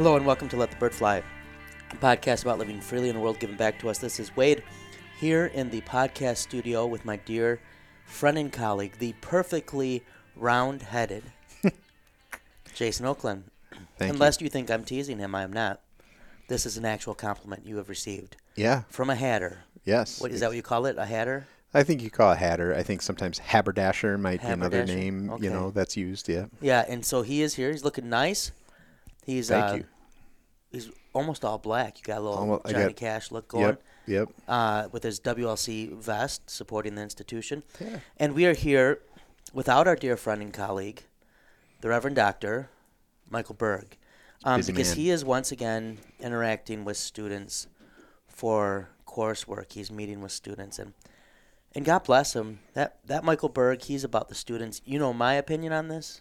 Hello and welcome to Let the Bird Fly, a podcast about living freely in a world given back to us. This is Wade here in the podcast studio with my dear friend and colleague, the perfectly round headed Jason Oakland. Thank Unless you. think I'm teasing him, I am not. This is an actual compliment you have received. Yeah. from a hatter. Yes. What is that what you call it? A hatter? I think you call it hatter. I think sometimes haberdasher might be another name. Okay. You know that's used. Yeah. Yeah, and so he is here. He's looking nice. He's Thank uh, you. He's almost all black. You got a little Almo- I Johnny got- Cash look going. Yep. Yep. uh, with his WLC vest supporting the institution. Yeah. And we are here without our dear friend and colleague, the Reverend Doctor Michael Berg, um, because man. he is once again interacting with students for coursework. He's meeting with students and. And God bless him. That that Michael Berg, he's about the students. You know my opinion on this,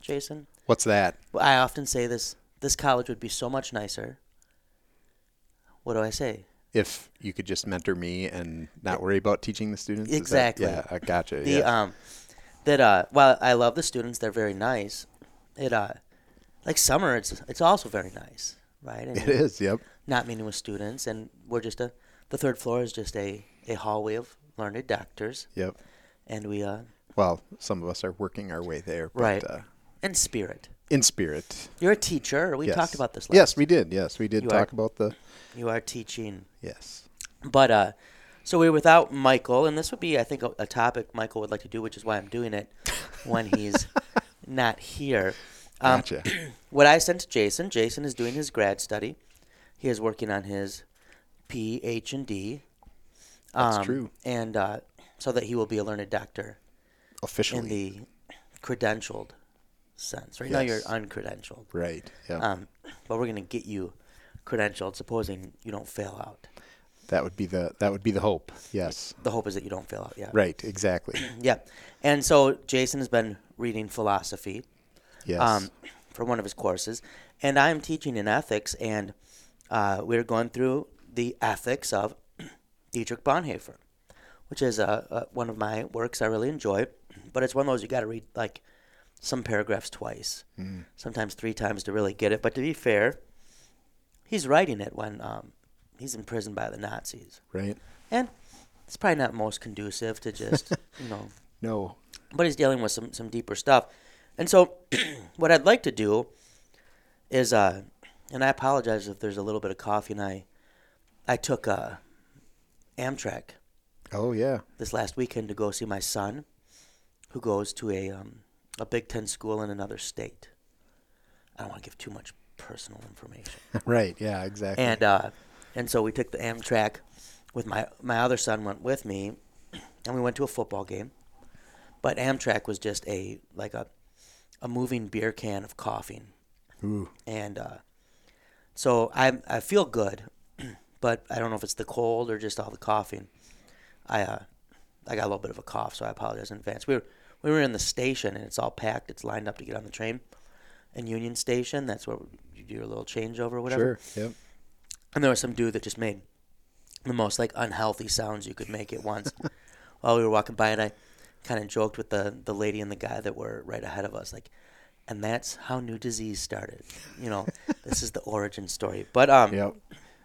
Jason. What's that? I often say this: this college would be so much nicer. What do I say? If you could just mentor me and not worry about teaching the students. Is that- Exactly. yeah. I gotcha. The yeah. um, that uh, while I love the students, they're very nice. It uh, like summer, it's it's also very nice, right? And it is. Yep. Not meeting with students, and we're just a. The third floor is just a a hallway of learned doctors, Yep. and we uh, Well, some of us are working our way there. But, Right. Uh, and spirit. In spirit. You're a teacher. We yes. talked about this. Last Yes, we did. Yes, we did You talk are- about the. You are teaching. Yes. But uh, so we're without Michael, and this would be, I think, a, a topic Michael would like to do, which is why I'm doing it when he's not here. Um, Gotcha. what I sent to Jason, Jason is doing his grad study. He is working on his Ph and D. That's true. And uh, so that he will be a learned doctor Officially. in the credentialed sense. Right now you're Yes. uncredentialed. right. Yeah. Um, but we're going to get you credentialed, supposing you don't fail out. that would be the that would be the hope. Yes. The hope is that you don't fail out. Yeah. Right. Exactly. Yeah. And so Jason has been reading philosophy Yes. um, for one of his courses, and I'm teaching in ethics, and uh, we're going through the ethics of Dietrich Bonhoeffer, which is uh, uh, one of my works I really enjoy, but it's one of those you got to read like some paragraphs twice, sometimes three times to really get it. But to be fair, he's writing it when um, he's imprisoned by the Nazis, right. and it's probably not most conducive to just you know No. but he's dealing with some, some deeper stuff. And so, what I'd like to do is, uh, and I apologize if there's a little bit of coffee, and I, I took uh, Amtrak Oh yeah. this last weekend to go see my son, who goes to a um, a Big Ten school in another state. I don't want to give too much personal information. right. Yeah. Exactly. And uh, and so we took the Amtrak with my my other son went with me, and we went to a football game. But Amtrak was just a like a a moving beer can of coughing, Ooh. and uh, so I I feel good, but I don't know if it's the cold or just all the coughing. I uh, I got a little bit of a cough, so I apologize in advance. We were we were in the station and it's all packed. It's lined up to get on the train. And Union Station, that's where you do your little changeover or whatever. Sure. Yep. And there was some dude that just made the most like unhealthy sounds you could make at once while we were walking by, and I kind of joked with the the lady and the guy that were right ahead of us, like, and that's how new disease started. You know, this is the origin story. But um, Yep.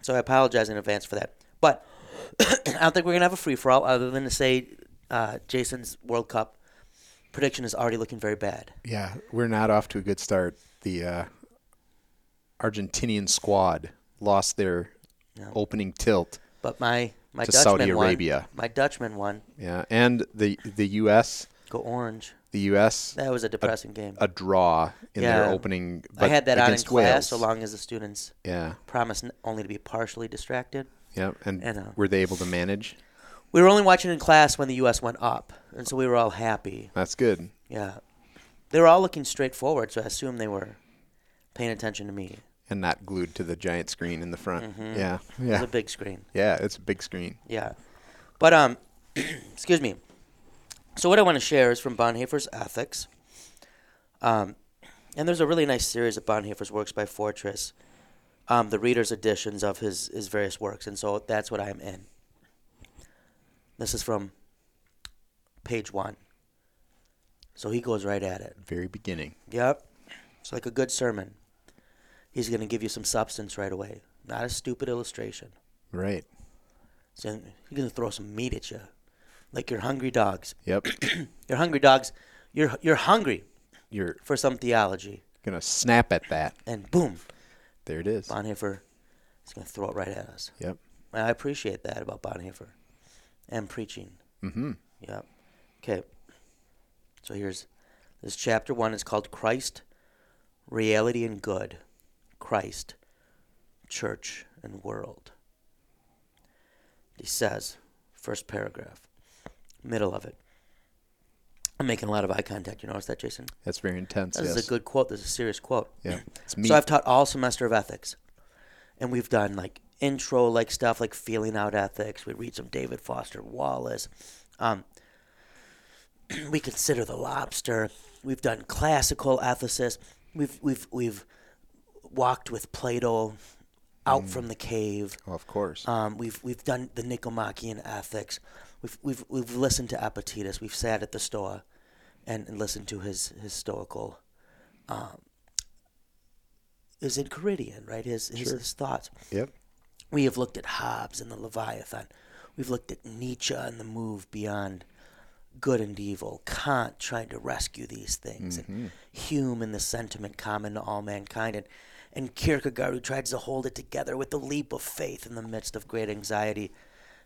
so I apologize in advance for that. But I don't think we're gonna have a free for all, other than to say uh, Jason's World Cup prediction is already looking very bad. Yeah, we're not off to a good start. The uh, Argentinian squad lost their opening tilt. But my my To Dutchman Saudi won. My Dutchman won. Yeah, and the the U.S. Go orange. the U.S. That was a depressing game. a draw in their Yeah. opening. I had that on in class Wales. so long as the students Yeah, promised only to be partially distracted. yeah, and, And, uh, were they able to manage? We were only watching in class when the U.S. went up, and so we were all happy. That's good. Yeah. They were all looking straight forward, so I assume they were paying attention to me. And not glued to the giant screen in the front. Mhm. Yeah, yeah, a big screen. yeah. It's a big screen. Yeah. But, um, excuse me. So, what I want to share is from Bonhoeffer's Ethics. Um, and there's a really nice series of Bonhoeffer's works by Fortress, um, the reader's editions of his, his various works. And so that's what I'm in. This is from page one. So he goes right at it. Very beginning. Yep. It's like a good sermon. he's going to give you some substance right away, not a stupid illustration. Right. So he's going to throw some meat at you, like you're hungry dogs. Yep. You're hungry dogs. You're you're hungry You're for some theology, gonna snap at that. and boom, There it is. Bonhoeffer is going to throw it right at us. Yep. And I appreciate that about Bonhoeffer and preaching. Mm-hmm. Yep. Okay. So here's this chapter one. It's called Christ, Reality and Good. Christ, Church and World. He says, first paragraph, middle of it. I'm making a lot of eye contact. You notice that, Jason? That's very intense. This yes. is a good quote. This is a serious quote. Yeah. So I've taught all semester of ethics, and we've done like intro like stuff like feeling out ethics. We read some David Foster Wallace. Um, we consider the lobster. We've done classical ethicists. We've we've we've walked with Plato out from the cave. oh, of course. Um, we've we've done the Nicomachean Ethics. We've we've we've listened to Epictetus. We've sat at the Stoa, and, and listened to his his stoical, um, his Enchiridion, right? His his, Sure. his thoughts. yep. We have looked at Hobbes and the Leviathan. We've looked at Nietzsche and the move beyond good and evil. Kant trying to rescue these things, and Hume and the sentiment common to all mankind, and and Kierkegaard who tries to hold it together with the leap of faith in the midst of great anxiety,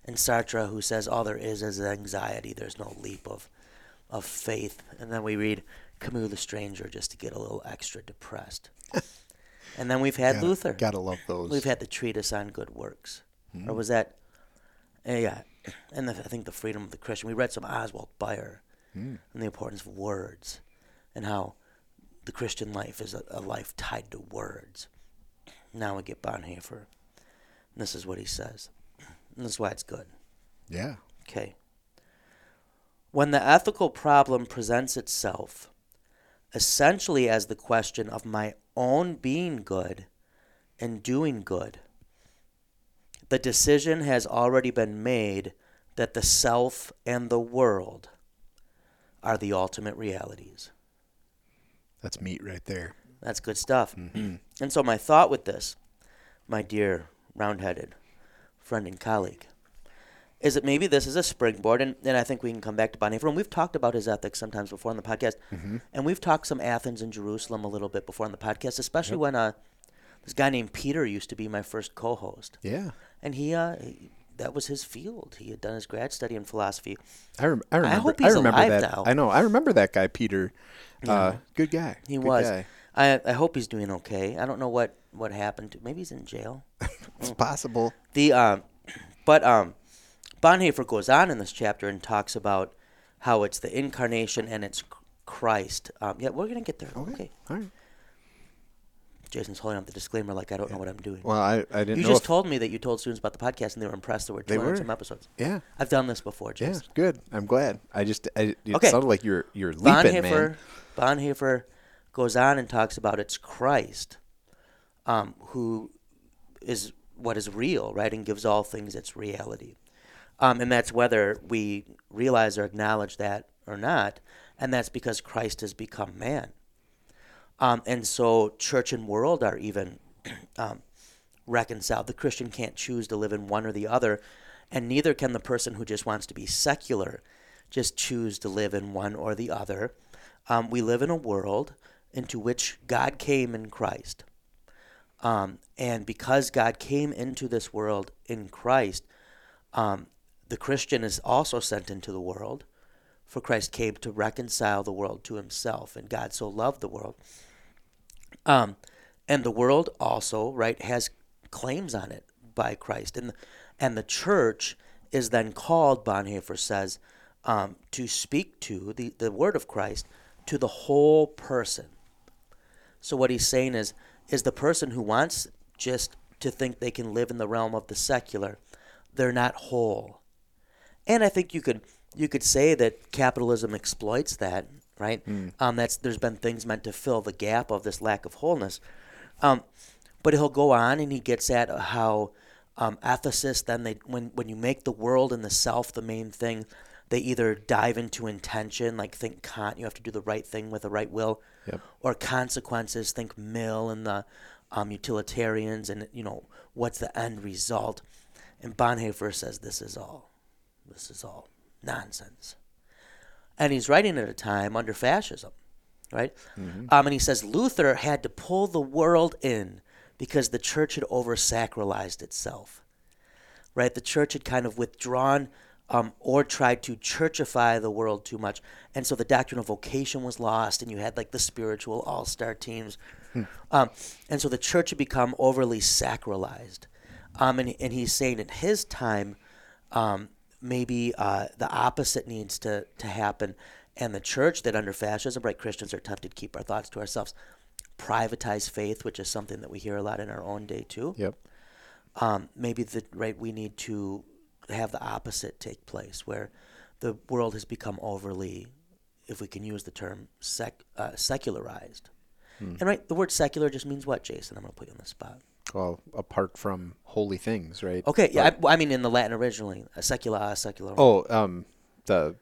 and Sartre who says all there is is anxiety. There's no leap of of faith. And then we read Camus the Stranger just to get a little extra depressed. and then we've had Luther. Gotta love those. We've had the treatise on good works, or was that? Uh, yeah, and the, I think the freedom of the Christian. We read some Oswald Bayer hmm. and the importance of words, and how the Christian life is a, a life tied to words. Now we get Bonhoeffer. And this is what he says. And this is why it's good. yeah. Okay. When the ethical problem presents itself essentially as the question of my own being good and doing good, the decision has already been made that the self and the world are the ultimate realities. That's meat right there. That's good stuff. And so, my thought with this, my dear round-headed friend and colleague, is that maybe this is a springboard, and, and I think we can come back to Bonhoeffer. And we've talked about his ethics sometimes before on the podcast, and we've talked some Athens and Jerusalem a little bit before on the podcast, especially when uh, this guy named Peter used to be my first co-host, Yeah. And he, uh, that was his field. He had done his grad study in philosophy. I, rem- I remember. hope he's remember alive that. now. I know. I remember that guy, Peter. Uh, good guy. He Good was. guy. I I hope he's doing okay. I don't know what what happened. to Maybe he's in jail. It's possible. The um, but um, Bonhoeffer goes on in this chapter and talks about how it's the incarnation and it's Christ. Um, yeah, we're gonna get there. Okay. Okay. All right. Jason's holding up the disclaimer like I don't know what I'm doing. Well, I, I didn't you know. just if- told me that you told students about the podcast and they were impressed. There were They 200 were. some episodes. yeah. I've done this before, Yeah. Jason. Good. I'm glad. I just. I, it Okay. sounded like you're you're leaping, Bonhoeffer, man. Bonhoeffer goes on and talks about it's Christ um, who is what is real, right, and gives all things its reality. Um, and that's whether we realize or acknowledge that or not, and that's because Christ has become man. Um, and so church and world are even um, reconciled. The Christian can't choose to live in one or the other, and neither can the person who just wants to be secular just choose to live in one or the other. Um, we live in a world into which God came in Christ. Um, and because God came into this world in Christ, um, the Christian is also sent into the world. For Christ came to reconcile the world to himself, and God so loved the world. Um, and the world also, right, has claims on it by Christ. And the, and the church is then called, Bonhoeffer says, um, to speak to the, the word of Christ to the whole person. So what he's saying is, is the person who wants just to think they can live in the realm of the secular, they're not whole. And I think you could you could say that capitalism exploits that, right? Um, that's there's been things meant to fill the gap of this lack of wholeness. Um, but he'll go on and he gets at how um, ethicists then they when when you make the world and the self the main thing, they either dive into intention, like think Kant, you have to do the right thing with the right will, Yep. or consequences, think Mill and the um, utilitarians and you know what's the end result. And Bonhoeffer says this is all, this is all nonsense. And he's writing at a time under fascism, right? Um, and he says Luther had to pull the world in because the church had over sacralized itself, right? The church had kind of withdrawn um, or tried to churchify the world too much. And so the doctrine of vocation was lost, and you had like the spiritual all star teams. Um, and so the church had become overly sacralized. Um, and, and he's saying in his time, um, maybe uh, the opposite needs to, to happen. And the church that under fascism, right, Christians are tempted to keep our thoughts to ourselves, privatize faith, which is something that we hear a lot in our own day too. Yep. Um, maybe the right we need to have the opposite take place, where the world has become overly, if we can use the term, sec, uh, secularized. And right, the word secular just means what, Jason? I'm going to put you on the spot. Well, apart from holy things, right? Okay, yeah, I, I mean in the Latin originally, a secula, secular. Oh, um, the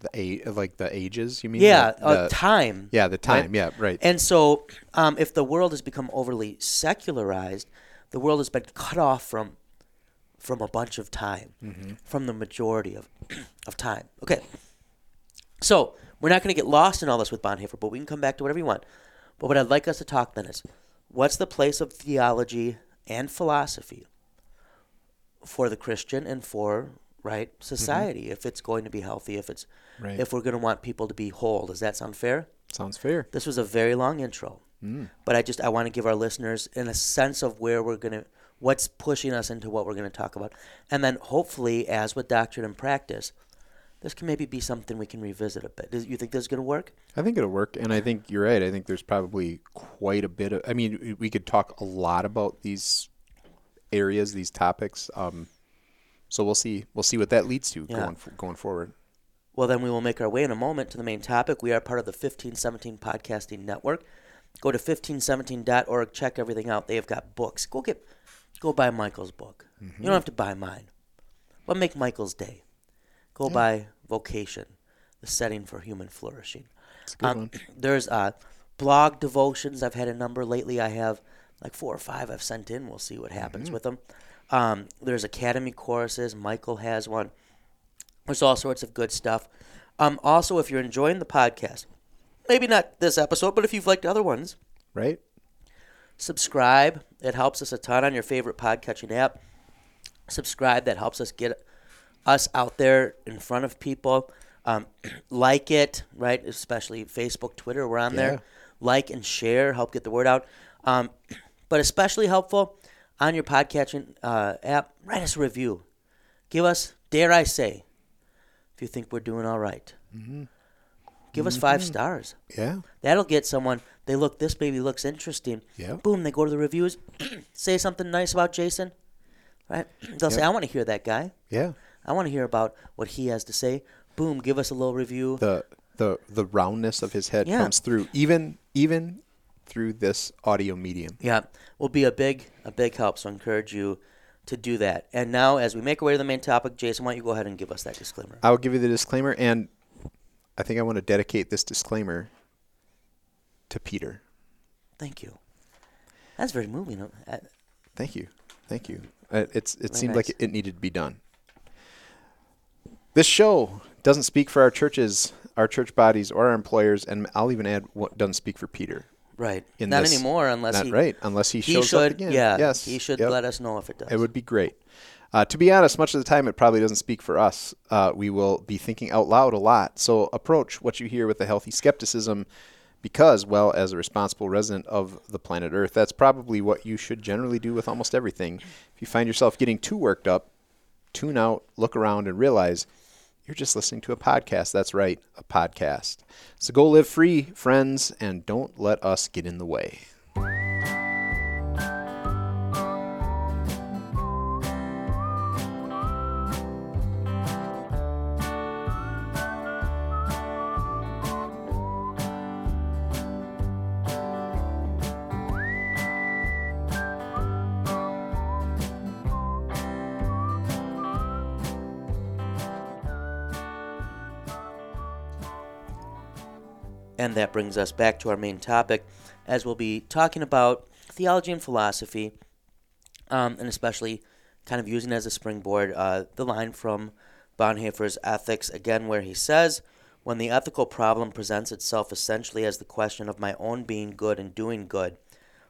the a like the ages. You mean? yeah, The- uh, the- time. yeah, the time. Yeah, right. And so, um, if the world has become overly secularized, the world has been cut off from from a bunch of time, from the majority of of time. Okay, so we're not going to get lost in all this with Bonhoeffer, but we can come back to whatever you want. But what I'd like us to talk then is, what's the place of theology and philosophy for the Christian and for right mm-hmm. society if it's going to be healthy, if it's Right. if we're going to want people to be whole. Does that sound fair? Sounds fair. This was a very long intro, mm. but I just I want to give our listeners in a sense of where we're gonna, what's pushing us into what we're gonna talk about, and then hopefully, as with doctrine and practice, this can maybe be something we can revisit a bit. Does, you think this is gonna work? I think it'll work, and I think you're right. I think there's probably quite a bit of. I mean, we could talk a lot about these areas, these topics. Um, so we'll see. We'll see what that leads to Yeah. going going forward. Well, then we will make our way in a moment to the main topic. We are part of the 1517 Podcasting Network. Go to 1517.org, check everything out. They have got books. Go get, go buy Michael's book. You don't have to buy mine, but make Michael's day. Go buy Vocation, the setting for human flourishing. It's a good Um. There's uh, blog devotions. I've had a number lately. I have like four or five I've sent in. We'll see what happens with them. Um, there's academy courses. Michael has one. There's all sorts of good stuff. Um, also, if you're enjoying the podcast, maybe not this episode, but if you've liked other ones, Right? subscribe. It helps us a ton on your favorite podcatching app. Subscribe. That helps us get us out there in front of people. Um, like it, right? Especially Facebook, Twitter. We're on Yeah. there. Like and share. Help get the word out. Um, but especially helpful on your podcatching uh, app. Write us a review. Give us, dare I say, if you think we're doing all right. Give us five stars. Yeah. That'll get someone. They look. This baby looks interesting. Yeah. Boom. They go to the reviews. say something nice about Jason. Right. They'll say, "I want to hear that guy. Yeah. I want to hear about what he has to say." Boom. Give us a little review. The the the roundness of his head Yeah. comes through, even even through this audio medium. yeah, will be a big a big help. So I encourage you to do that. And now, as we make our way to the main topic, Jason, why don't you go ahead and give us that disclaimer? I will give you the disclaimer, and I think I want to dedicate this disclaimer to Peter. Thank you. That's very moving. Uh, Thank you, thank you. Uh, it's it Very seemed nice. like it needed to be done. This show doesn't speak for our churches, our church bodies, or our employers, and I'll even add what doesn't speak for Peter. Right. In Not this- anymore, unless Not he right, unless he, he shows should. up again. Yeah. Yes. He should Yep. let us know if it does. It would be great. Uh, to be honest, much of the time it probably doesn't speak for us. Uh, we will be thinking out loud a lot. So approach what you hear with a healthy skepticism because, well, as a responsible resident of the planet Earth, that's probably what you should generally do with almost everything. If you find yourself getting too worked up, tune out, look around, and realize you're just listening to a podcast. That's right, a podcast. So go live free, friends, and don't let us get in the way. And that brings us back to our main topic, as we'll be talking about theology and philosophy, um, and especially kind of using as a springboard uh, the line from Bonhoeffer's Ethics, again, where he says, When the ethical problem presents itself essentially as the question of my own being good and doing good,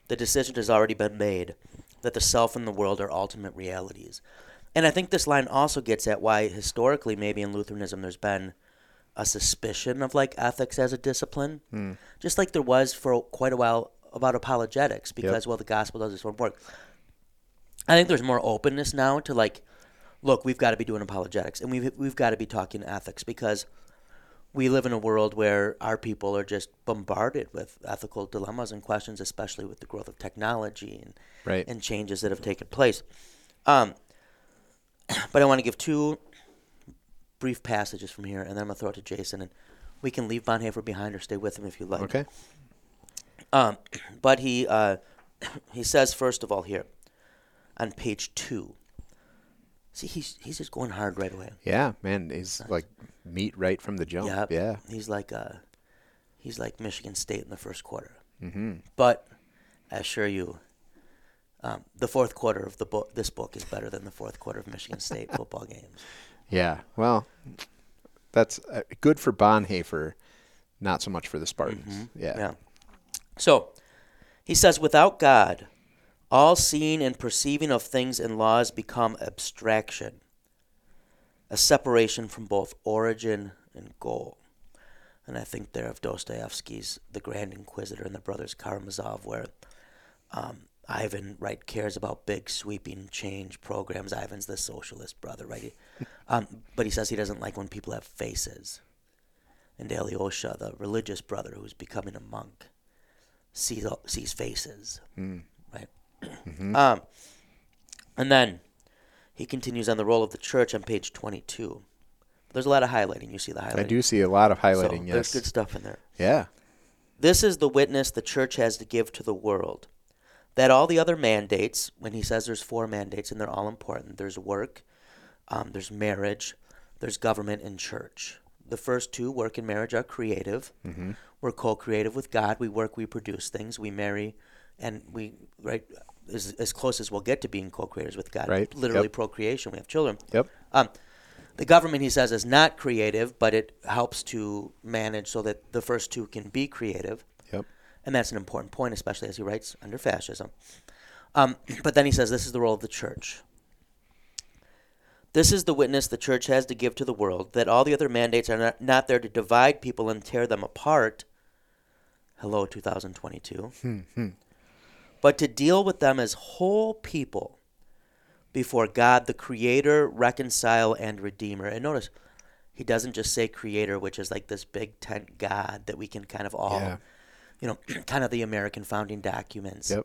the decision has already been made that the self and the world are ultimate realities. And I think this line also gets at why historically, maybe in Lutheranism, there's been a suspicion of like ethics as a discipline, just like there was for quite a while about apologetics, because well, the gospel does this one work. I think there's more openness now to like, look, we've got to be doing apologetics, and we've we've got to be talking ethics because we live in a world where our people are just bombarded with ethical dilemmas and questions, especially with the growth of technology and Right. and changes that have taken place. Um, but I want to give two brief passages from here, and then I'm gonna throw it to Jason, and we can leave Bonhoeffer behind or stay with him if you like. Okay. Um, but he uh, he says first of all here on page two. See, he's he's just going hard right away. Yeah, man, he's like meat right from the jump. Yep. Yeah. He's like uh, he's like Michigan State in the first quarter. Mm-hmm. But I assure you, um, the fourth quarter of the book, this book, is better than the fourth quarter of Michigan State football games. Yeah. Well, that's uh, good for Bonhoeffer, not so much for the Spartans. Yeah. Mm-hmm. Yeah. So he says, without God, all seeing and perceiving of things and laws become abstraction, a separation from both origin and goal. And I think there of Dostoevsky's The Grand Inquisitor and the Brothers Karamazov, where um, Ivan right cares about big sweeping change programs. Ivan's the socialist brother, right? Um, but he says he doesn't like when people have faces. And Alyosha, the religious brother who's becoming a monk, sees sees faces, right? Um, and then he continues on the role of the church on page twenty-two. There's a lot of highlighting. You see the highlighting. I do see a lot of So highlighting. There's good stuff in there. Yeah. This is the witness the church has to give to the world. That all the other mandates, when he says there's four mandates and they're all important, there's work, um, there's marriage, there's government and church. The first two, work and marriage, are creative. Mm-hmm. We're co-creative with God. We work, we produce things, we marry, and we right as, as close as we'll get to being co-creators with God. Right. Literally Yep. procreation. We have children. Yep. Um, the government, he says, is not creative, but it helps to manage so that the first two can be creative. And that's an important point, especially as he writes under fascism. Um, but then he says this is the role of the church. This is the witness the church has to give to the world that all the other mandates are not, not there to divide people and tear them apart. Hello, 2022. but to deal with them as whole people before God, the Creator, Reconcile, and Redeemer. And notice, he doesn't just say Creator, which is like this big tent God that we can kind of all, Yeah. You know, kind of the American founding documents Yep.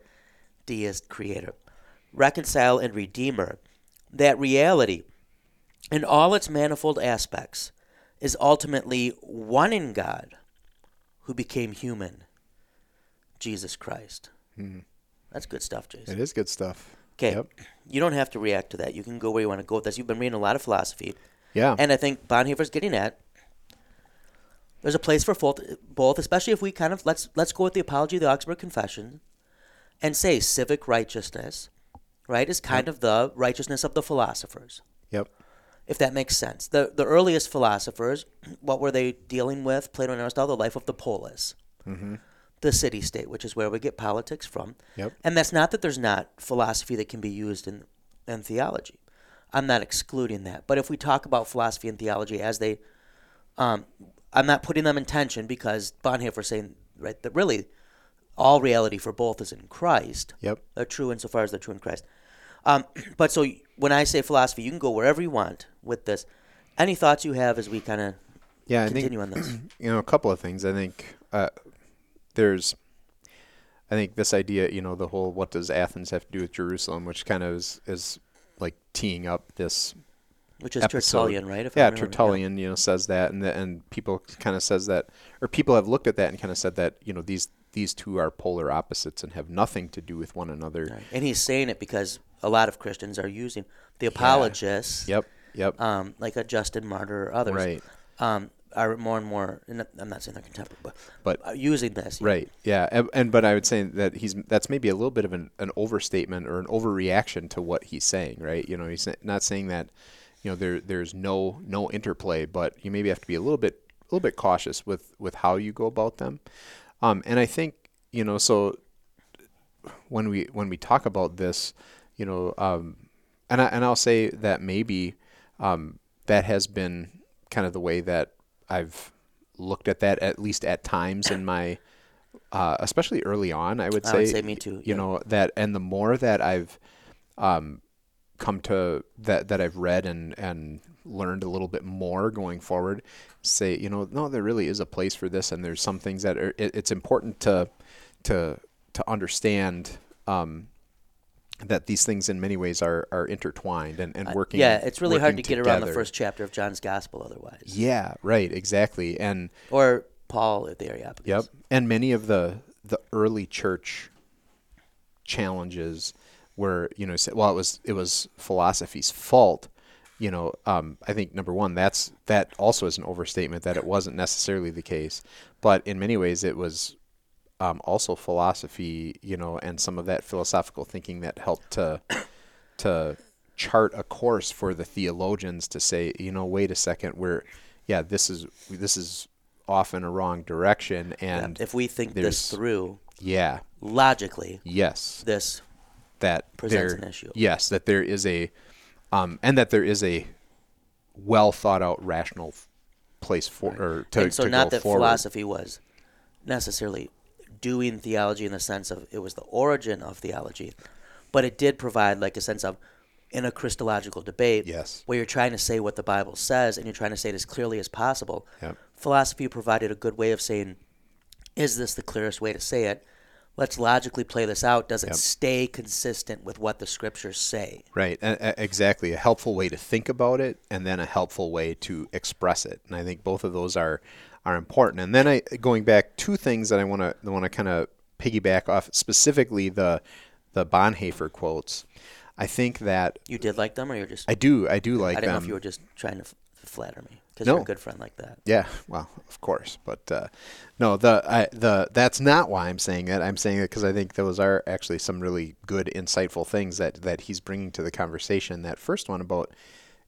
deist creator, reconcile and redeemer, that reality in all its manifold aspects is ultimately one in God who became human, Jesus Christ. Hmm. That's good stuff, Jason. It is good stuff. Okay, Yep. you don't have to react to that. You can go where you want to go with this. You've been reading a lot of philosophy, Yeah. and I think Bonhoeffer's getting at. There's a place for both, both, especially if we kind of let's let's go with the apology of the Augsburg Confession, and say civic righteousness, right, is kind of the righteousness of the philosophers, yep. if that makes sense. The the earliest philosophers, what were they dealing with? Plato and Aristotle, the life of the polis, the city state, which is where we get politics from. Yep. And that's not that there's not philosophy that can be used in, in theology. I'm not excluding that. But if we talk about philosophy and theology as they, um, I'm not putting them in tension because Bonhoeffer saying right that really all reality for both is in Christ. Yep. They're true insofar as they're true in Christ. Um, but so when I say philosophy, you can go wherever you want with this. Any thoughts you have as we kind of Yeah. I continue think on this? you know a couple of things. I think uh, there's, I think this idea, you know, the whole what does Athens have to do with Jerusalem, which kind of is, is like teeing up this Which is episode. Tertullian, right? If yeah, Tertullian, you know, says that, and the, and people kind of says that, or people have looked at that and kind of said that, you know, these these two are polar opposites and have nothing to do with one another. Right. And he's saying it because a lot of Christians are using the apologists, Yep, yep, um, like a Justin Martyr or others. right. Um, are more and more. and I'm not saying they're contemporary, but But- uh, using this. Right. Yeah. And, and but I would say that he's that's maybe a little bit of an, an overstatement or an overreaction to what he's saying. Right. You know, he's not saying that you know there there's no no interplay, but you maybe have to be a little bit a little bit cautious with with how you go about them. Um, and I think you know so when we when we talk about this, you know, um, and I, and I'll say that maybe um, that has been kind of the way that I've looked at that at least at times in my uh, especially early on I would say I would say me too, you yeah. know that and the more that I've um, come to that that I've read and and learned a little bit more going forward say you know no there really is a place for this and there's some things that are it, it's important to to to understand um, that these things in many ways are are intertwined and, and working yeah, it's really hard to working get around the first chapter of John's Gospel otherwise. yeah right exactly and Or Paul at the Areopagus. Yep. And many of the the early church challenges were, you know, well, it was it was philosophy's fault. You know, um, I think number one, that's that also is an overstatement that it wasn't necessarily the case, but in many ways it was um, also philosophy, you know, and some of that philosophical thinking that helped to to chart a course for the theologians to say, you know, wait a second, we're yeah, this is this is off in a wrong direction, Yeah, and If we think this through yeah, logically, yes, this that presents there, an issue. Yes, that there is a, um, and that there is a well thought out rational place for or to, and so to not that forward. philosophy was necessarily doing theology in the sense of it was the origin of theology, but it did provide like a sense of in a Christological debate Yes. where you're trying to say what the Bible says and you're trying to say it as clearly as possible. Yep. Philosophy provided a good way of saying, is this the clearest way to say it? Let's logically play this out. Does it Yep. stay consistent with what the scriptures say? Right, a- exactly. A helpful way to think about it, and then a helpful way to express it. And I think both of those are are important. And then I going back two things that I want to want to kind of piggyback off specifically the the Bonhoeffer quotes. I think that You did like them, or you're just I do I do like I didn't them. know if you were just trying to f- flatter me because No. you're a good friend like that. Yeah, well, of course, but uh, no, the I, the that's not why I'm saying it. I'm saying it because I think those are actually some really good, insightful things that that he's bringing to the conversation. That first one about,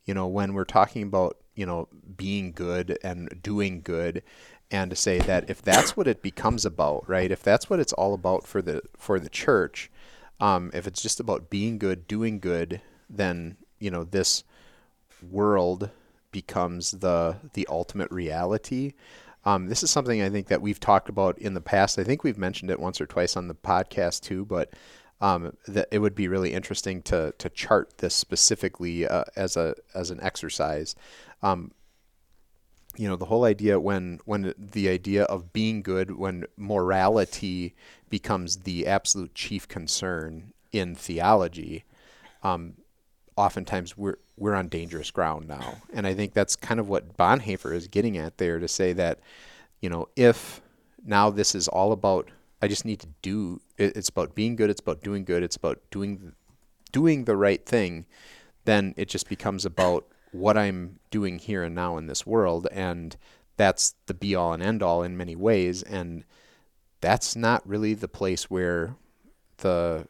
you know, when we're talking about you know being good and doing good, and to say that if that's what it becomes about, right? If that's what it's all about for the for the church, um, if it's just about being good, doing good, then you know this world becomes the the ultimate reality. Um, this is something I think that we've talked about in the past. I think we've mentioned it once or twice on the podcast too, but um, that it would be really interesting to to chart this specifically uh, as a as an exercise. Um, you know the whole idea when when the idea of being good when morality becomes the absolute chief concern in theology um, oftentimes we're we're on dangerous ground now. And i think that's kind of what bonhoeffer is getting at there to say that you know if now this is all about i just need to do it, it's about being good it's about doing good it's about doing doing the right thing then it just becomes about what i'm doing here and now in this world. And that's the be all and end all in many ways. And that's not really the place where the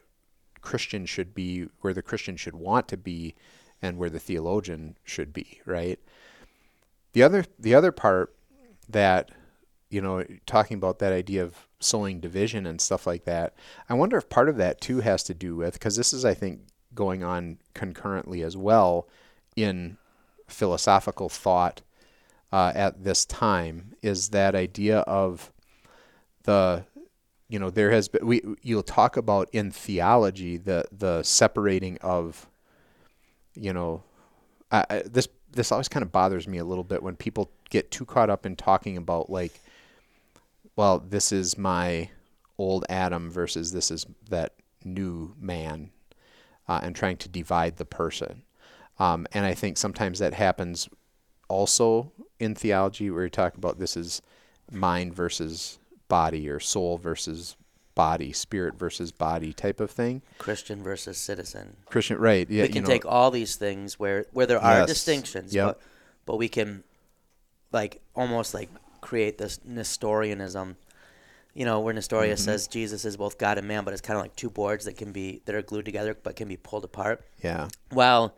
Christian should be, where the Christian should want to be, and where the theologian should be, right? The other, the other part that, you know, talking about that idea of sowing division and stuff like that, I wonder if part of that too has to do with, because this is, I think, going on concurrently as well in philosophical thought uh, at this time, is that idea of the you know there has been we you'll talk about in theology the the separating of you know I, I, this this always kind of bothers me a little bit when people get too caught up in talking about like well this is my old adam versus this is that new man uh, and trying to divide the person. Um, and i think sometimes that happens also in theology where you talk about this is mind versus body or soul versus body, spirit versus body type of thing. Christian versus citizen. Christian, right? Yeah, we can you know, take all these things where where there are Yes. distinctions, Yep. but but we can like almost like create this Nestorianism. You know, where Nestorius mm-hmm. says Jesus is both God and man, but it's kind of like two boards that can be that are glued together but can be pulled apart. Yeah. While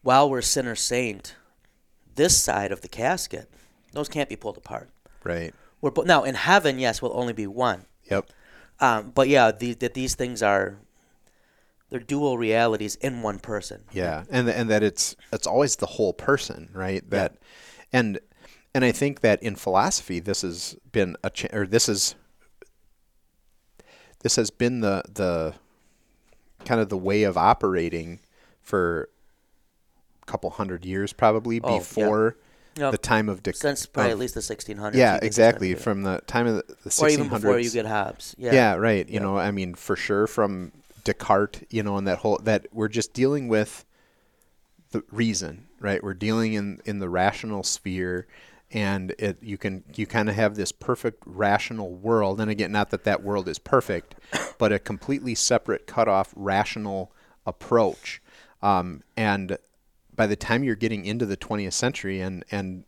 while we're sinner saint, this side of the casket, those can't be pulled apart. Right. We're bo- now in heaven, yes, we'll only be one. Yep. Um, but yeah, the, that these things are they're dual realities in one person. Yeah, and and that it's it's always the whole person, right? That, and and I think that in philosophy, this has been a cha- or this is this has been the the kind of the way of operating for a couple hundred years, probably Oh, yeah. Yep. the time of Dick. Since probably at least the 1600s. yeah, exactly. From the time of the, the or even before you get Hobbes. Yeah. Yeah, right. You Yeah. know, I mean, for sure from Descartes, you know, and that whole that we're just dealing with the reason, right? We're dealing in in the rational sphere, and it you can you kind of have this perfect rational world, and again, not that that world is perfect, but a completely separate, cut off, rational approach, um, and by the time you're getting into the 20th century and and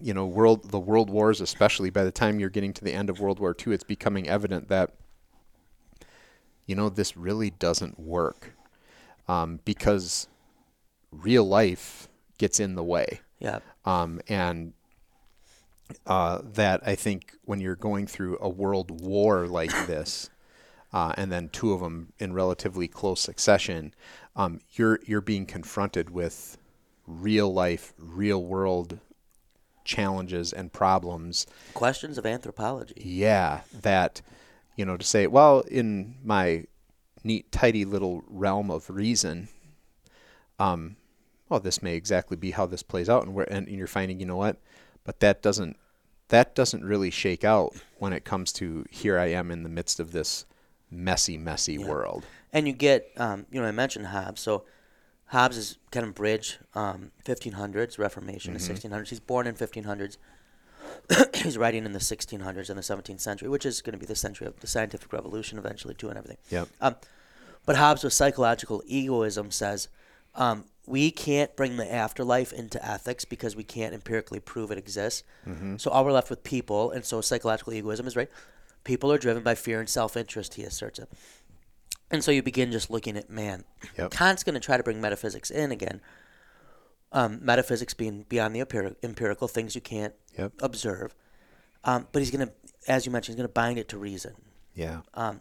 you know world the world wars especially by the time you're getting to the end of world war ii it's becoming evident that you know this really doesn't work um, because real life gets in the way Yeah. um, and uh, that I think when you're going through a world war like this, uh, and then two of them in relatively close succession, um, you're you're being confronted with real life, real world challenges and problems. Questions of anthropology. Yeah, that you know to say, well, in my neat, tidy little realm of reason, um, well, this may exactly be how this plays out, and where and you're finding, you know what, but that doesn't that doesn't really shake out when it comes to here I am in the midst of this messy, messy world. And you get, um, you know, I mentioned Hobbes. So Hobbes is kind of bridge um, 1500s, Reformation Mm-hmm. to 1600s. He's born in 1500s. He's writing in the 1600s and the 17th century, which is going to be the century of the scientific revolution eventually, too, and everything. Yep. Um, but Hobbes, with psychological egoism, says um, we can't bring the afterlife into ethics because we can't empirically prove it exists. So all we're left with people, and so psychological egoism is right. People are driven by fear and self-interest. He asserts it, and so you begin just looking at man. Yep. Kant's going to try to bring metaphysics in again. Um, metaphysics being beyond the empiri- empirical things you can't Yep. observe, um, but he's going to, as you mentioned, he's going to bind it to reason. Yeah.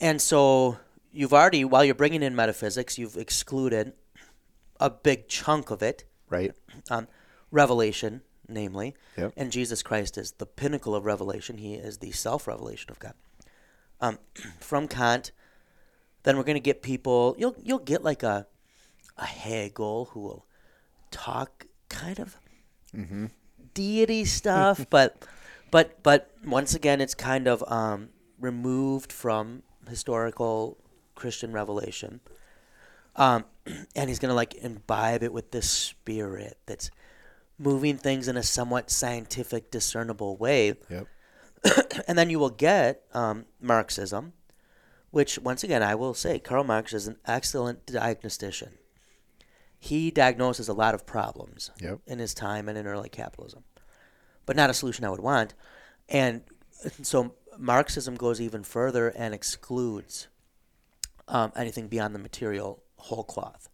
And so you've already, while you're bringing in metaphysics, you've excluded a big chunk of it, Right. um, revelation, namely. Yep. And Jesus Christ is the pinnacle of revelation. He is the self revelation of God. Um, from Kant, then we're going to get people, you'll, you'll get like a, a Hegel who will talk kind of deity stuff, but but but once again, it's kind of um, removed from historical Christian revelation. Um, and he's gonna like imbibe it with this spirit that's moving things in a somewhat scientific, discernible way. Yep. And then you will get um, Marxism, which once again I will say Karl Marx is an excellent diagnostician. He diagnoses a lot of problems Yep. in his time and in early capitalism, but not a solution I would want. And so Marxism goes even further and excludes um, anything beyond the material whole cloth.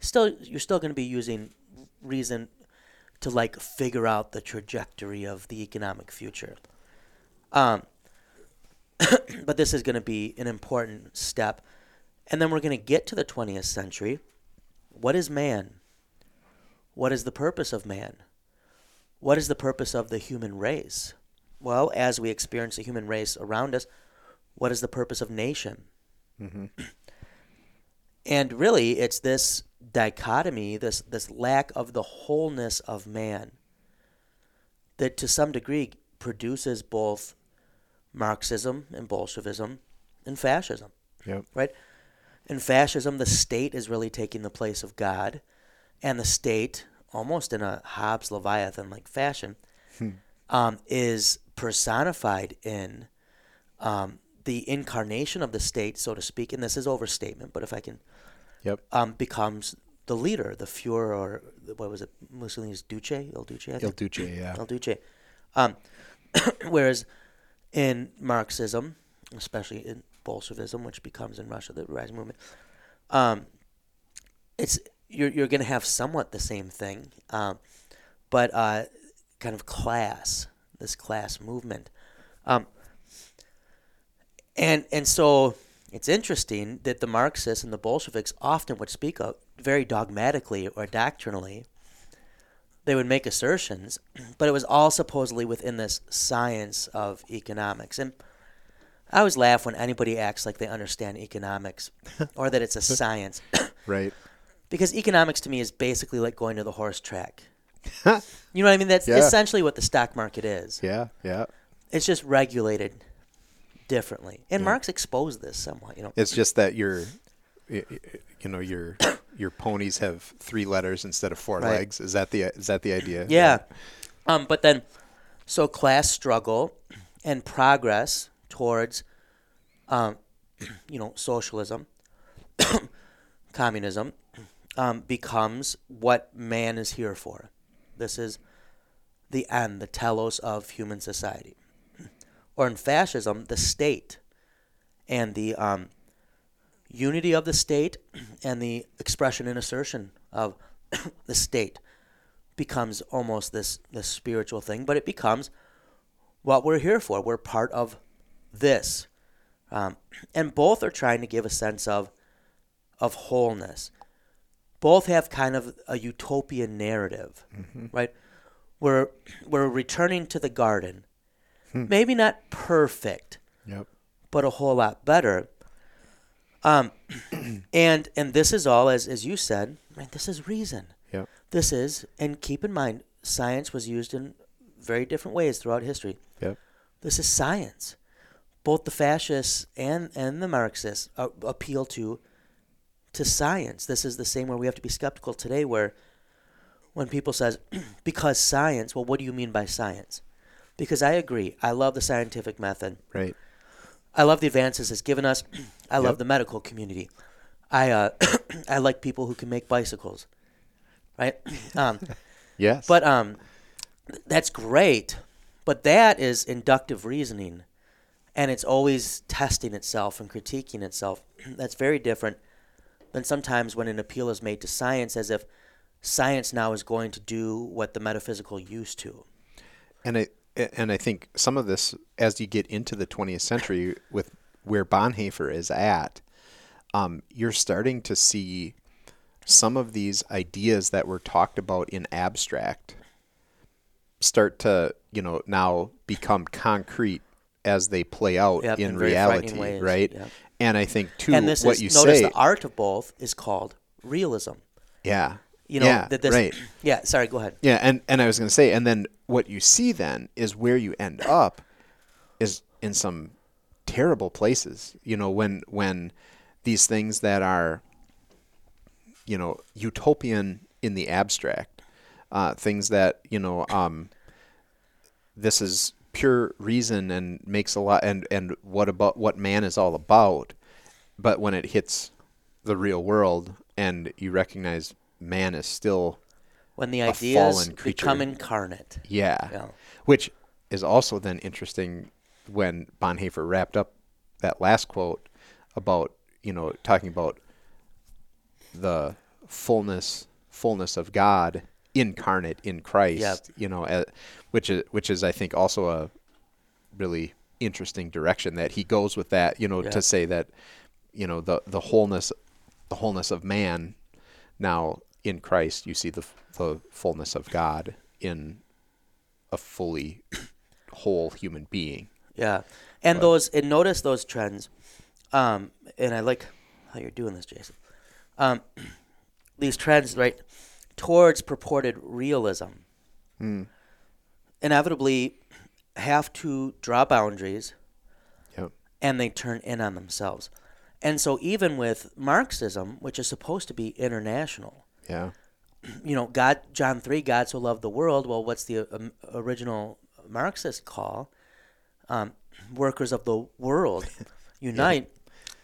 Still, you're still going to be using reason to like figure out the trajectory of the economic future. Um, but this is going to be an important step. And then we're going to get to the 20th century. What is man? What is the purpose of man? What is the purpose of the human race? Well, as we experience the human race around us, what is the purpose of nation? And really, it's this dichotomy, this this lack of the wholeness of man, that to some degree produces both Marxism and Bolshevism and fascism Yep. right? In fascism, the state is really taking the place of God, and the state, almost in a Hobbes Leviathan like fashion, um, is personified in um, the incarnation of the state, so to speak. And this is overstatement, but if I can, Yep. um, becomes the leader, the Fuhrer, or what was it, Mussolini's Duce, Il Duce, I Il? Duce, yeah. El Duce. Um, whereas in Marxism, especially in Bolshevism, which becomes in Russia the rising movement, um, it's you're you're going to have somewhat the same thing, um, but uh, kind of class, this class movement, um, and and so it's interesting that the Marxists and the Bolsheviks often would speak of very dogmatically or doctrinally they would make assertions, but it was all supposedly within this science of economics. And I always laugh when anybody acts like they understand economics or that it's a science, Right. because economics to me is basically like going to the horse track. You know what I mean? That's Yeah. essentially what the stock market is. Yeah, yeah. It's just regulated differently. And Marx exposed this somewhat, you know. It's just that your, you know, your your ponies have three letters instead of four Right. legs. Is that the is that the idea? Yeah. Um, but then, so class struggle and progress towards, um, you know, socialism, communism, um, becomes what man is here for. This is the end, the telos of human society. Or in fascism, the state and the um, unity of the state and the expression and assertion of the state becomes almost this this spiritual thing, but it becomes what we're here for. We're part of this, um, and both are trying to give a sense of of wholeness. Both have kind of a utopian narrative, right? We're we're returning to the garden, maybe not perfect, Yep. but a whole lot better. Um, and and this is all as as you said, right? This is reason. Yep. This is, and keep in mind, science was used in very different ways throughout history. Yep. This is science. Both the fascists and, and the Marxists uh, appeal to to science. This is the same where we have to be skeptical today. Where when people says because science, well, what do you mean by science? Because I agree, I love the scientific method. Right. I love the advances it's given us. I love the medical community. I uh, I like people who can make bicycles, right? Um, Yes. but um, that's great. But that is inductive reasoning, and it's always testing itself and critiquing itself. that's very different than sometimes when an appeal is made to science, as if science now is going to do what the metaphysical used to. and I and I think some of this, as you get into the 20th century, with where Bonhoeffer is at, um, you're starting to see some of these ideas that were talked about in abstract start to, you know, now become concrete as they play out Yep, in in reality, right? yep. And I think too, and this what is you notice say, the art of both is called realism. yeah, You know yeah, that this. right. Yeah. Sorry. Go ahead. Yeah, and and I was going to say, and then what you see then is where you end up is in some terrible places. You know, when when these things that are, you know, utopian in the abstract, uh, things that you know, um, this is pure reason and makes a lot, and and what about what man is all about, but when it hits the real world and you recognize man is still When the ideas become incarnate. yeah. Yeah. Which is also then interesting when Bonhoeffer wrapped up that last quote about, you know, talking about the fullness fullness of God incarnate in Christ, Yep. you know, uh, which is which is I think also a really interesting direction that he goes with that, you know, Yeah. to say that you know the the wholeness the wholeness of man now in Christ you see the the fullness of God in a fully whole human being. Yeah, and those and notice those trends, um, and I like how you're doing this, Jason. Um, these trends, right, towards purported realism, inevitably have to draw boundaries, Yep. and they turn in on themselves. And so, even with Marxism, which is supposed to be international, Yeah. you know, God, John three, God so loved the world. Well, what's the um, original Marxist call? Um, workers of the world, unite.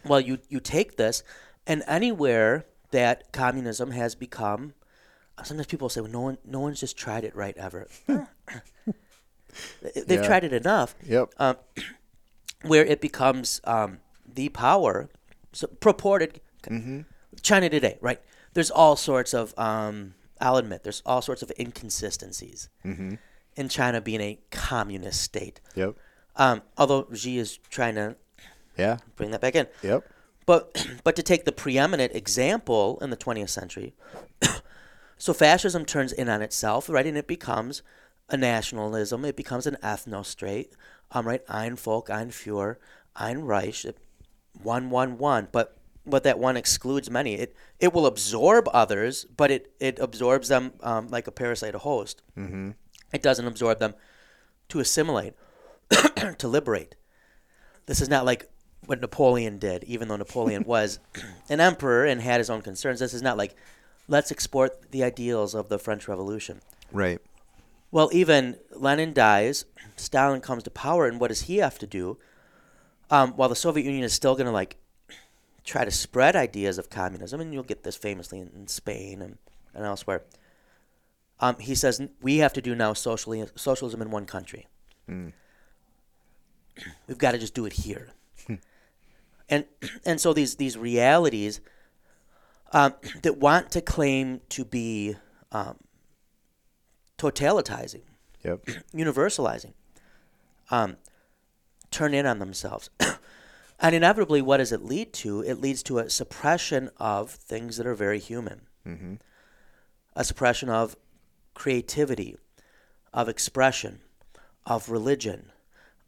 Well, you you take this, and anywhere that communism has become. Sometimes people say, "Well, no one, no one's just tried it right ever." They've Yeah. tried it enough Yep. um, where it becomes um, the power so purported China today, right? There's all sorts of um, I'll admit there's all sorts of inconsistencies in China being a communist state. Yep. Um, although Xi is trying to Yeah. bring that back in, Yep. but but to take the preeminent example in the 20th century, so fascism turns in on itself, right, and it becomes a nationalism. It becomes an ethno state, um, right? Ein Volk, ein Führer, ein Reich, one, one, one. But but that one excludes many. It it will absorb others, but it it absorbs them um, like a parasite, a host. Mm-hmm. It doesn't absorb them to assimilate, to liberate. This is not like what Napoleon did, even though Napoleon was an emperor and had his own concerns. This is not like, let's export the ideals of the French Revolution. Right. Well, even Lenin dies, Stalin comes to power, and what does he have to do? Um, while the Soviet Union is still going to like try to spread ideas of communism, and you'll get this famously in, in Spain and, and elsewhere. Um, he says we have to do now socially, socialism in one country. We've got to just do it here. and and so these these realities um, that want to claim to be um, totalitizing, Yep. universalizing, um, turn in on themselves. And inevitably, what does it lead to? It leads to a suppression of things that are very human, Mm-hmm. a suppression of creativity, of expression, of religion,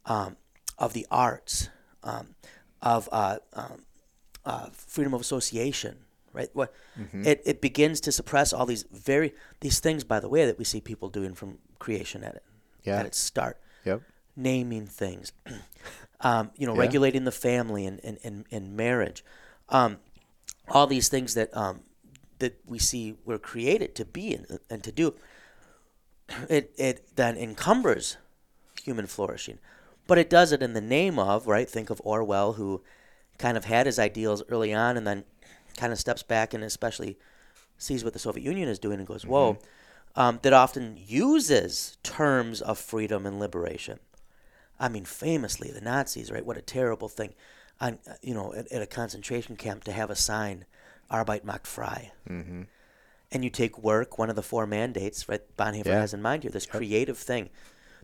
um, of the arts, um, of uh, um, uh, freedom of association. Right, what it, it begins to suppress all these very these things. By the way, that we see people doing from creation at it Yeah. at its start, Yep. naming things, um, you know, Yeah. regulating the family and and, and, and marriage, um, all these things that um, that we see were created to be and, and to do. It it then encumbers human flourishing, but it does it in the name of right. Think of Orwell, who kind of had his ideals early on, and then kind of steps back and especially sees what the Soviet Union is doing and goes, "Whoa." Um, that often uses terms of freedom and liberation. I mean, famously, the Nazis, right? What a terrible thing, on uh, you know, at, at a concentration camp to have a sign, "Arbeit macht frei," mm-hmm. and you take work, one of the four mandates, right? Bonhoeffer Yeah. has in mind here this creative thing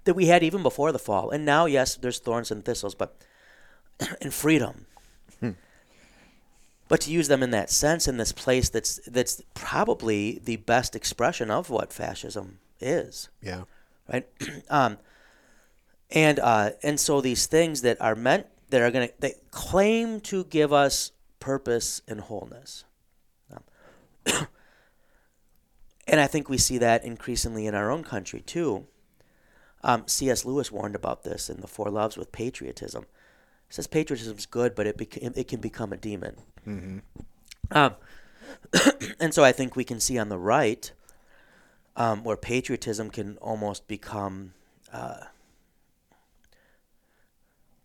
that we had even before the fall, and now, yes, there's thorns and thistles, but and freedom. But to use them in that sense, in this place that's that's probably the best expression of what fascism is Yeah. right? um, and uh, and so these things that are meant that are going to they claim to give us purpose and wholeness. Um, and I think we see that increasingly in our own country too. Um, C.S. Lewis warned about this in The Four Loves with patriotism. He says patriotism is good, but it beca- it can become a demon. Um, and so I think we can see on the right um, where patriotism can almost become uh,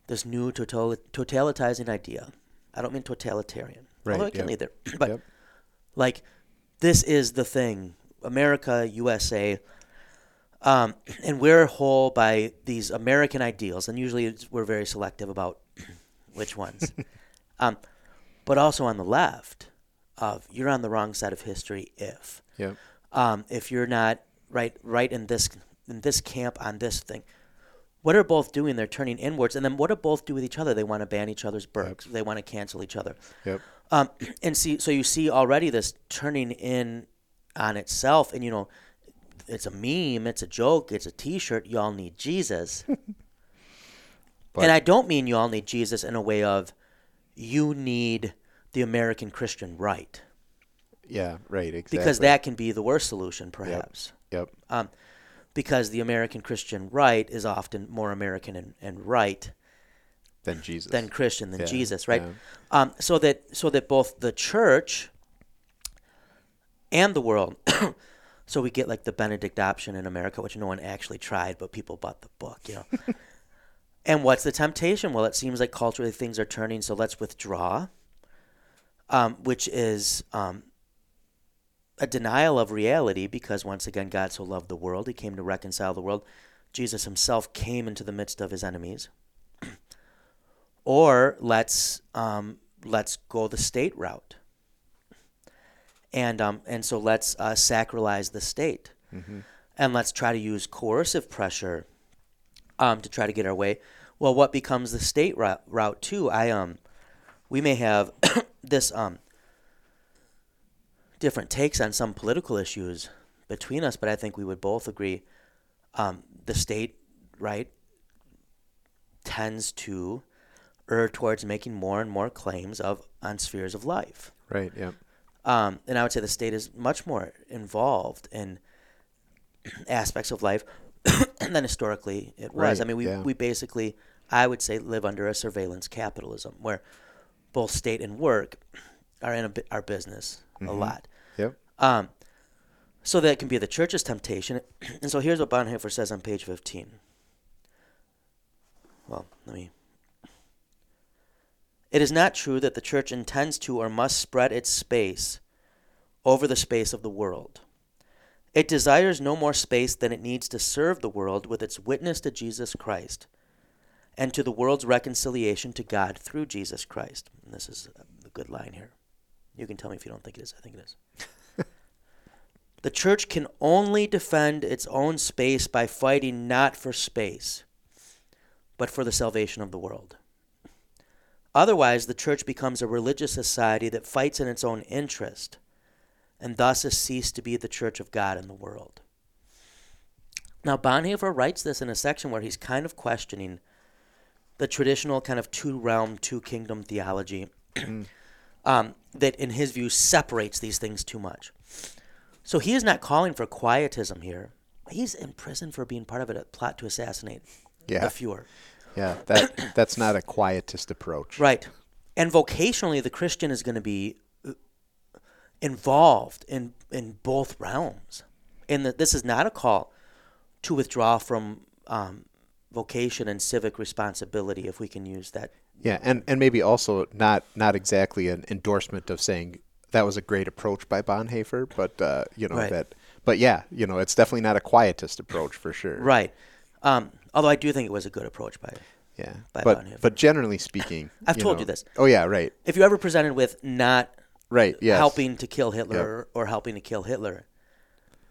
this new total- totalitizing idea. I don't mean totalitarian, Right, although it can yep. either. But Yep. like, this is the thing: America, USA, um, and we're whole by these American ideals, and usually it's, we're very selective about which ones. um, but also on the left, of you're on the wrong side of history if Yep. um, if you're not right right in this in this camp on this thing. What are both doing? They're turning inwards, and then what do both do with each other? They want to ban each other's births. They want to cancel each other. Yep. Um, and see, so you see already this turning in on itself, and you know, it's a meme, it's a joke, it's a T-shirt. Y'all need Jesus, But- and I don't mean you all need Jesus in a way of you need the American Christian right, Yeah. Right. Exactly. because that can be the worst solution, perhaps. Yep. Um, because the American Christian right is often more American and, and right Then Jesus. than Christian than Yeah, Jesus, right? yeah. Um, so that so that both the church and the world. so we get like the Benedict option in America, which no one actually tried, but people bought the book, you know. and what's the temptation? Well, it seems like culturally things are turning, so let's withdraw. Um, which is um, a denial of reality because once again God so loved the world, he came to reconcile the world. Jesus himself came into the midst of his enemies. or let's um, let's go the state route. And um, and so let's uh, sacralize the state, and let's try to use coercive pressure um, to try to get our way. Well, what becomes the state route, route too? I um, we may have this um different takes on some political issues between us, but I think we would both agree um, the state, right, tends to err towards making more and more claims of on spheres of life. Right. Yeah. Um, and I would say the state is much more involved in aspects of life than historically it was. Right, I mean, we, yeah. we basically, I would say, live under a surveillance capitalism where both state and work are in a, our business a lot. Yep. Um, so that can be the church's temptation. And so here's what Bonhoeffer says on page 15. Well, let me. It is not true that the church intends to or must spread its space over the space of the world. It desires no more space than it needs to serve the world with its witness to Jesus Christ and to the world's reconciliation to God through Jesus Christ. And this is a good line here. You can tell me if you don't think it is. I think it is. The church can only defend its own space by fighting not for space, but for the salvation of the world. Otherwise, the church becomes a religious society that fights in its own interest, and thus has ceased to be the church of God in the world. Now, Bonhoeffer writes this in a section where he's kind of questioning the traditional kind of two realm, two kingdom theology um, that, in his view, separates these things too much. So he is not calling for quietism here. He's in prison for being part of a plot to assassinate Yeah. the Fuhrer. Yeah. That that's not a quietist approach. Right. And vocationally, the Christian is going to be uh, involved in, in both realms. And that this is not a call to withdraw from um, vocation and civic responsibility, if we can use that. Yeah, and, and maybe also not not exactly an endorsement of saying that was a great approach by Bonhoeffer, but uh, you know Right. that. But yeah, you know, it's definitely not a quietist approach for sure. Right. Um, although I do think it was a good approach by. Yeah. By but Bonhoeffer. but generally speaking, I've told know- you this. Oh yeah, right, If you're ever presented with not right. Yes. helping to kill Hitler or, or helping to kill Hitler,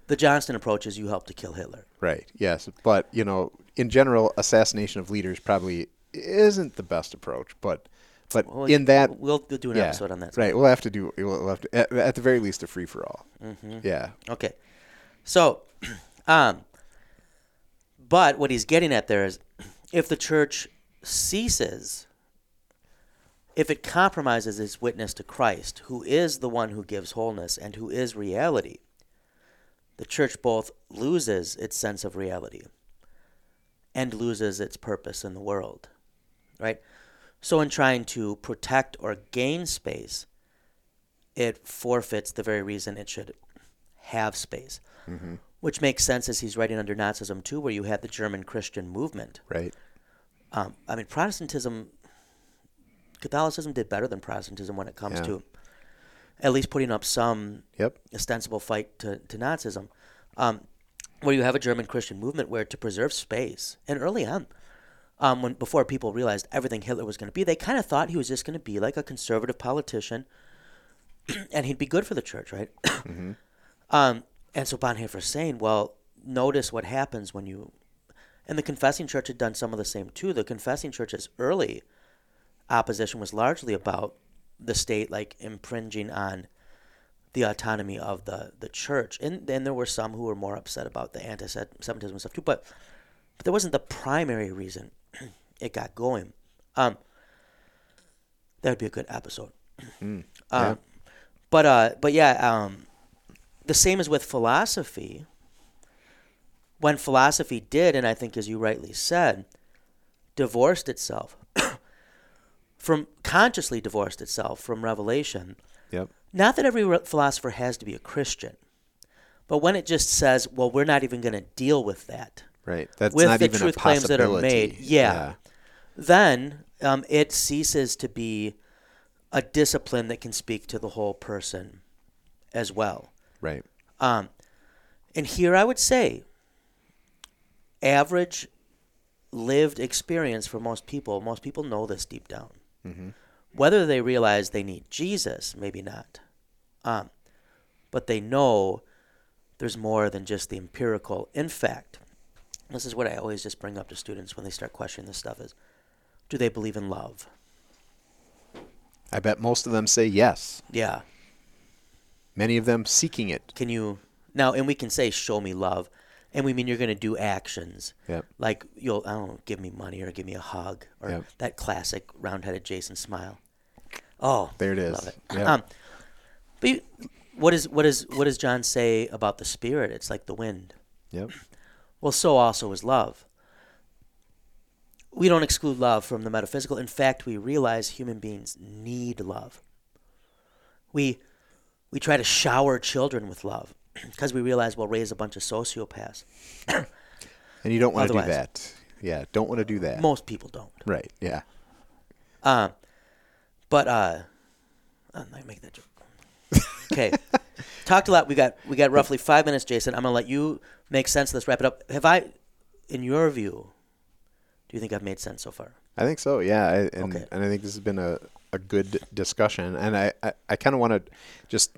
the Johnston approach is you help to kill Hitler. Right. Yes, but you know, in general, assassination of leaders probably isn't the best approach. But but Well, in that, we'll do an yeah, episode on that. Right. We'll have to do. We'll have to at, at the very least a free for all. Mm-hmm. Yeah. Okay. So, um, but what he's getting at there is if the church ceases, if it compromises its witness to Christ, who is the one who gives wholeness and who is reality, the church both loses its sense of reality and loses its purpose in the world. Right? So, in trying to protect or gain space, it forfeits the very reason it should have space. Which makes sense as he's writing under Nazism too, where you had the German Christian movement. Right. Um, I mean, Protestantism, Catholicism did better than Protestantism when it comes Yeah. to at least putting up some Yep. ostensible fight to, to Nazism, um, where you have a German Christian movement where to preserve space, and early on, um, when before people realized everything Hitler was going to be, they kind of thought he was just going to be like a conservative politician, and he'd be good for the church, right? um, and so Bonhoeffer's saying, well, notice what happens when you, and the confessing church had done some of the same too. The confessing church's early opposition was largely about the state like impinging on the autonomy of the, the church. And then there were some who were more upset about the anti-Semitism and stuff too, but but that wasn't the primary reason it got going. Um, that would be a good episode. yeah. Um, but uh, but yeah, um, the same as with philosophy. When philosophy did, and I think as you rightly said, divorced itself from consciously divorced itself from revelation. Yep. Not that every re- philosopher has to be a Christian, but when it just says, "Well, we're not even going to deal with that," Right. That's With not the even truth a claims that are made, yeah. then um, it ceases to be a discipline that can speak to the whole person as well. Right. Um, and here I would say, average lived experience for most people, most people know this deep down. Whether they realize they need Jesus, maybe not. Um, but they know there's more than just the empirical. In fact, this is what I always just bring up to students when they start questioning this stuff is, do they believe in love? I bet most of them say yes. Yeah. Many of them seeking it. Can you now? And we can say, "Show me love," and we mean you're going to do actions. Yep. Like you'll, I don't know, give me money or give me a hug or Yep. that classic round-headed Jason smile. Oh, There it is. Love it. Yep. Um, but you, what is what is what does John say about the spirit? It's like the wind. Yep. Well, so also is love. We don't exclude love from the metaphysical. In fact, we realize human beings need love. We we try to shower children with love because we realize we'll raise a bunch of sociopaths. And you don't want to do that. Yeah, don't want to do that. Most people don't. Right. Yeah. Um, but uh, I'm not gonna make that joke. Okay, talked a lot. We got we got roughly five minutes, Jason. I'm gonna let you make sense of this. Wrap it up. Have I, in your view, do you think I've made sense so far? I think so. Yeah, I, and Okay. and I think this has been a, a good discussion. And I I, I kind of want to just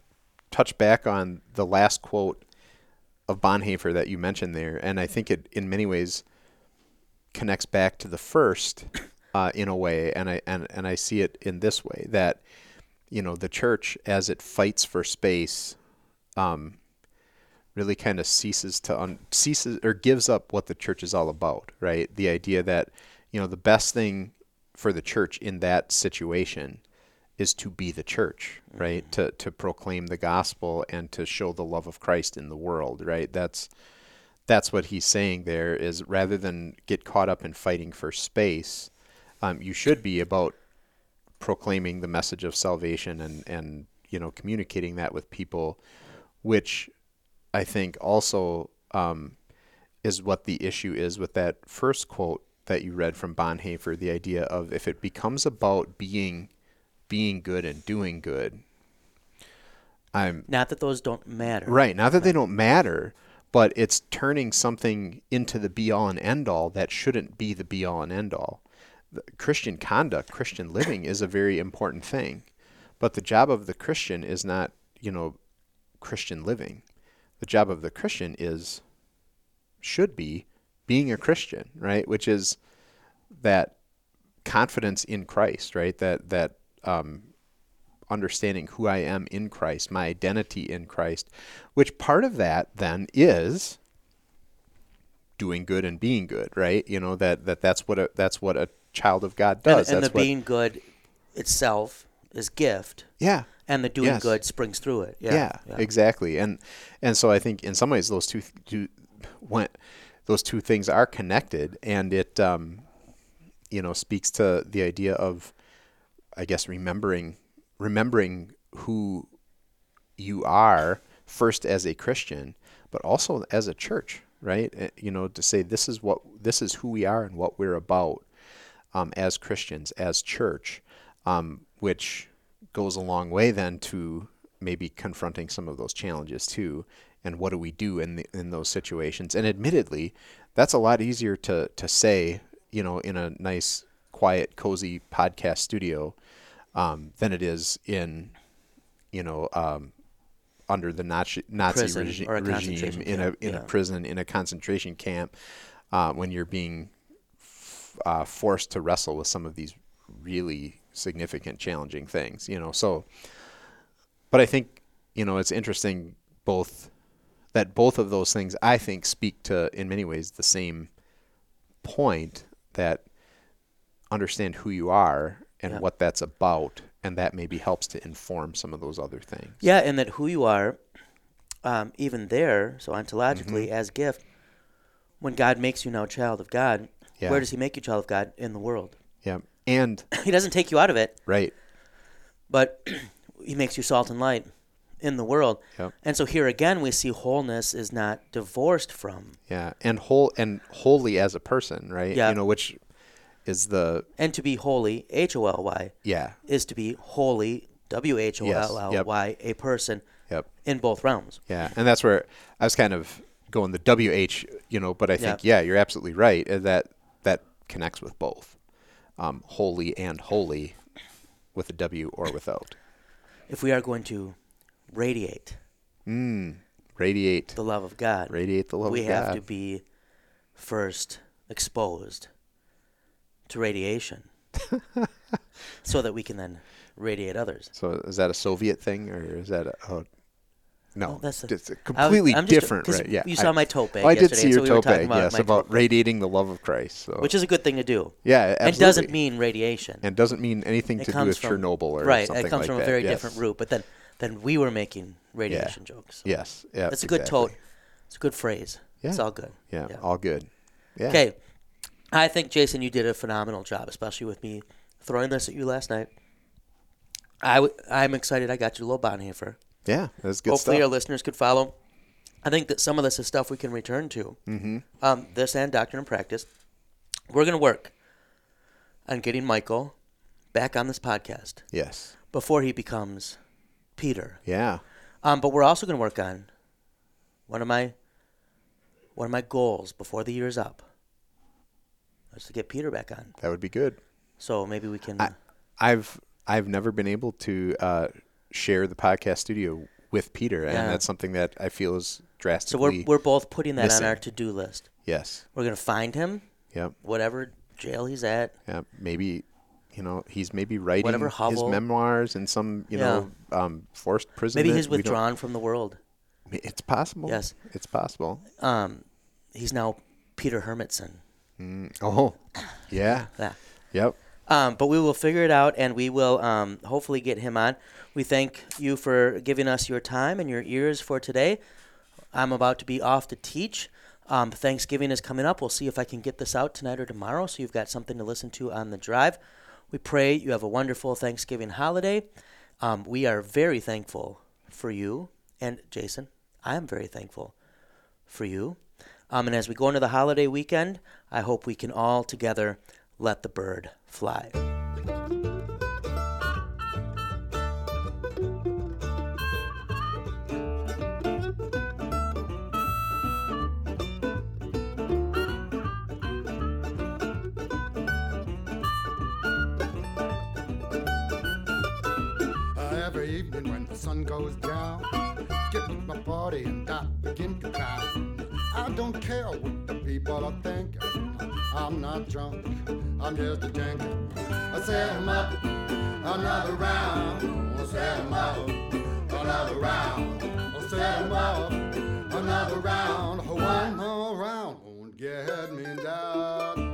touch back on the last quote of Bonhoeffer that you mentioned there, and I think it in many ways connects back to the first uh, in a way, and I and and I see it in this way that you know the church as it fights for space. Um, really kind of ceases to un- ceases or gives up what the church is all about, right? The idea that you know the best thing for the church in that situation is to be the church, right? To to proclaim the gospel and to show the love of Christ in the world, right? That's that's what he's saying there is rather than get caught up in fighting for space, um, you should be about proclaiming the message of salvation and and you know communicating that with people, which I think also um, is what the issue is with that first quote that you read from Bonhoeffer. The idea of if it becomes about being being good and doing good, I'm Not that those don't matter. Right. Not that they don't matter, but it's turning something into the be all and end all that shouldn't be the be all and end all. Christian conduct, Christian living is a very important thing. But the job of the Christian is not, you know, Christian living. The job of the Christian is should be being a Christian, right? Which is that confidence in Christ, right? That that um, understanding who I am in Christ, my identity in Christ, which part of that then is doing good and being good, right? You know that that that's what a that's what a child of God does. and the that's what, being good itself is gift, yeah, and the doing Yes. good springs through it. yeah, Yeah. exactly. And and so I think in some ways those two two went those two things are connected, and it um, you know speaks to the idea of I guess remembering remembering who you are first as a Christian, but also as a church, right? Uh, You know, to say this is what this is who we are and what we're about um, as Christians, as church, um, which goes a long way then to maybe confronting some of those challenges too. And what do we do in the, in those situations? And admittedly, that's a lot easier to to say, you know, in a nice, quiet, cozy podcast studio um, than it is in, you know, um, under the Nazi, Nazi Prison regi- a regime in a in yeah. a prison in a concentration camp uh, when you're being uh, forced to wrestle with some of these really significant, challenging things. You know, so. But I think you know it's interesting both that both of those things I think speak to in many ways the same point that understand who you are and Yeah. what that's about and that maybe helps to inform some of those other things. Yeah, and that who you are, um, even there, so Mm-hmm. ontologically as gift, when God makes you now a child of God, Yeah. where does He make you child of God in the world? Yeah. And He doesn't take you out of it, right. but He makes you salt and light in the world. Yep. And so here again, we see wholeness is not divorced from, Yeah. And whole and wholly as a person, right? Yeah. You know, which is the and to be holy, H O L Y, yeah. is to be wholly W H O L L Y, a person Yep. in both realms. Yeah, and that's where I was kind of going the WH, you know, but I think Yeah. yeah, you're absolutely right. Eh, that that connects with both. Um, holy and holy with a W or without. If we are going to radiate Mm, radiate the love of God, radiate the love we of have to be first exposed to radiation so that we can then radiate others. so is that a Soviet thing or is that a no, that's a- it's a I completely I'm just- different, right? Yeah, you saw my tote bag Oh, I did see your so we bag, about yes, about radiating the love of Christ. So Which is a good thing to do. yeah, absolutely. And doesn't mean radiation. and doesn't mean anything it to do with from Chernobyl or something. right. something It comes like from a very yes. different root. But then, then we were making radiation jokes. So Yes, yeah, that's a good exactly. tote. It's a good phrase. It's all good. Yeah, Yeah. all good. Yeah. Okay, I think Jason, you did a phenomenal job, especially with me throwing this at you last night. I w- I'm excited. I got you a little Bonhoeffer. Yeah, that's good Hopefully, our listeners could follow. I think that some of this is stuff we can return to. Mm-hmm. Um, this and Doctrine and Practice. We're going to work on getting Michael back on this podcast yes. before he becomes Peter. Yeah. Um, but we're also going to work on one of my one of my goals before the year is up. Is to get Peter back on. That would be good. So maybe we can. I, I've I've never been able to uh, share the podcast studio with Peter, and Yeah. that's something that I feel is drastically. so we're we're both putting that missing. on our to do list. yes. We're gonna find him, Yep. whatever jail he's at. Yeah. Maybe. You know, he's maybe writing Whatever his memoirs in some, you Yeah. know, um, forced prison. Maybe he's withdrawn from the world. It's possible. Yes. It's possible. Um, he's now Peter Hermitson. Mm, oh, yeah. Yeah. Yep. Um, but we will figure it out, and we will um, hopefully get him on. We thank you for giving us your time and your ears for today. I'm about to be off to teach. Um, Thanksgiving is coming up. We'll see if I can get this out tonight or tomorrow, so you've got something to listen to on the drive. We pray you have a wonderful Thanksgiving holiday. Um, we are very thankful for you, and Jason, I am very thankful for you. Um, and as we go into the holiday weekend, I hope we can all together let the bird fly. Uh, every evening when the sun goes down, get with my party and I begin to clown. I don't care what the people are thinking. I'm not drunk, I'm just a drinker. I set him up, another round. I set him up, another round. I set him up, another round. One more round won't get me down.